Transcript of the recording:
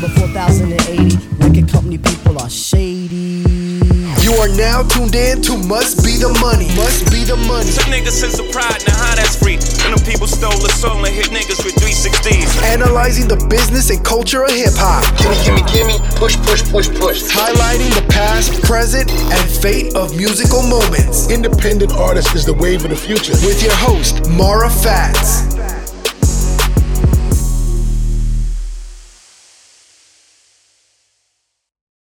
number 4080. Record company people are shady. You are now tuned in to Must Be the Money. Must Be the Money. Some niggas sense of pride, now how that's free. And them people stole a soul and hit niggas with 360s. Analyzing the business and culture of hip hop. Gimme, gimme, gimme, push, push, push, push. Highlighting the past, present, and fate of musical moments. Independent artists is the wave of the future. With your host, Mara Fats.